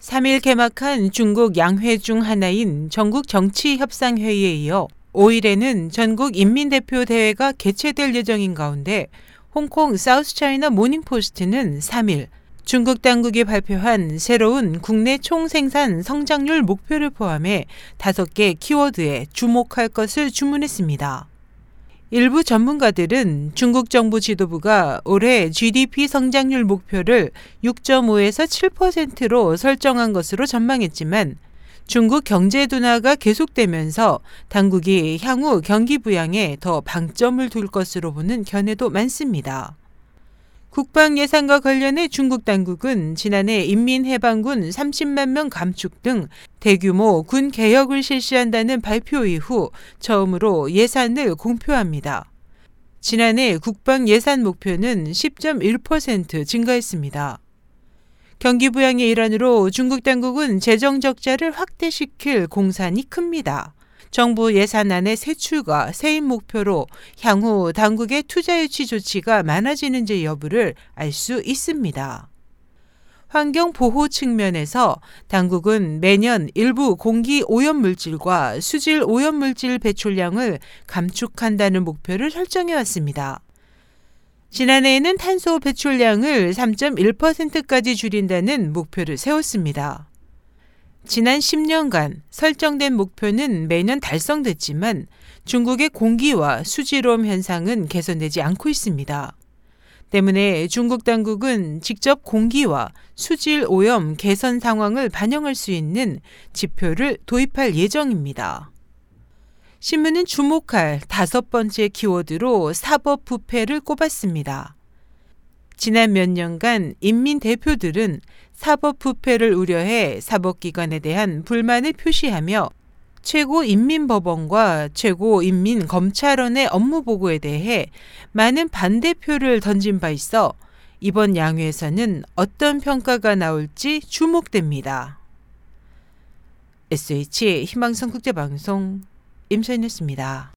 3일 개막한 중국 양회 중 하나인 전국 정치협상회의에 이어 5일에는 전국 인민대표 대회가 개최될 예정인 가운데 홍콩 사우스차이나 모닝포스트는 3일 중국 당국이 발표한 새로운 국내 총생산 성장률 목표를 포함해 5개 키워드에 주목할 것을 주문했습니다. 일부 전문가들은 중국 정부 지도부가 올해 GDP 성장률 목표를 6.5에서 7%로 설정한 것으로 전망했지만 중국 경제 둔화가 계속되면서 당국이 향후 경기 부양에 더 방점을 둘 것으로 보는 견해도 많습니다. 국방 예산과 관련해 중국 당국은 지난해 인민해방군 30만 명 감축 등 대규모 군 개혁을 실시한다는 발표 이후 처음으로 예산을 공표합니다. 지난해 국방 예산 목표는 10.1% 증가했습니다. 경기 부양의 일환으로 중국 당국은 재정 적자를 확대시킬 공산이 큽니다. 정부 예산안의 세출과 세입 목표로 향후 당국의 투자 유치 조치가 많아지는지 여부를 알 수 있습니다. 환경 보호 측면에서 당국은 매년 일부 공기 오염 물질과 수질 오염 물질 배출량을 감축한다는 목표를 설정해 왔습니다. 지난해에는 탄소 배출량을 3.1%까지 줄인다는 목표를 세웠습니다. 지난 10년간 설정된 목표는 매년 달성됐지만 중국의 공기와 수질오염 현상은 개선되지 않고 있습니다. 때문에 중국 당국은 직접 공기와 수질 오염 개선 상황을 반영할 수 있는 지표를 도입할 예정입니다. 신문은 주목할 다섯 번째 키워드로 사법 부패를 꼽았습니다. 지난 몇 년간 인민 대표들은 사법 부패를 우려해 사법기관에 대한 불만을 표시하며 최고인민법원과 최고인민검찰원의 업무 보고에 대해 많은 반대표를 던진 바 있어 이번 양회에서는 어떤 평가가 나올지 주목됩니다. SH 희망성 국제방송 임소연이었습니다.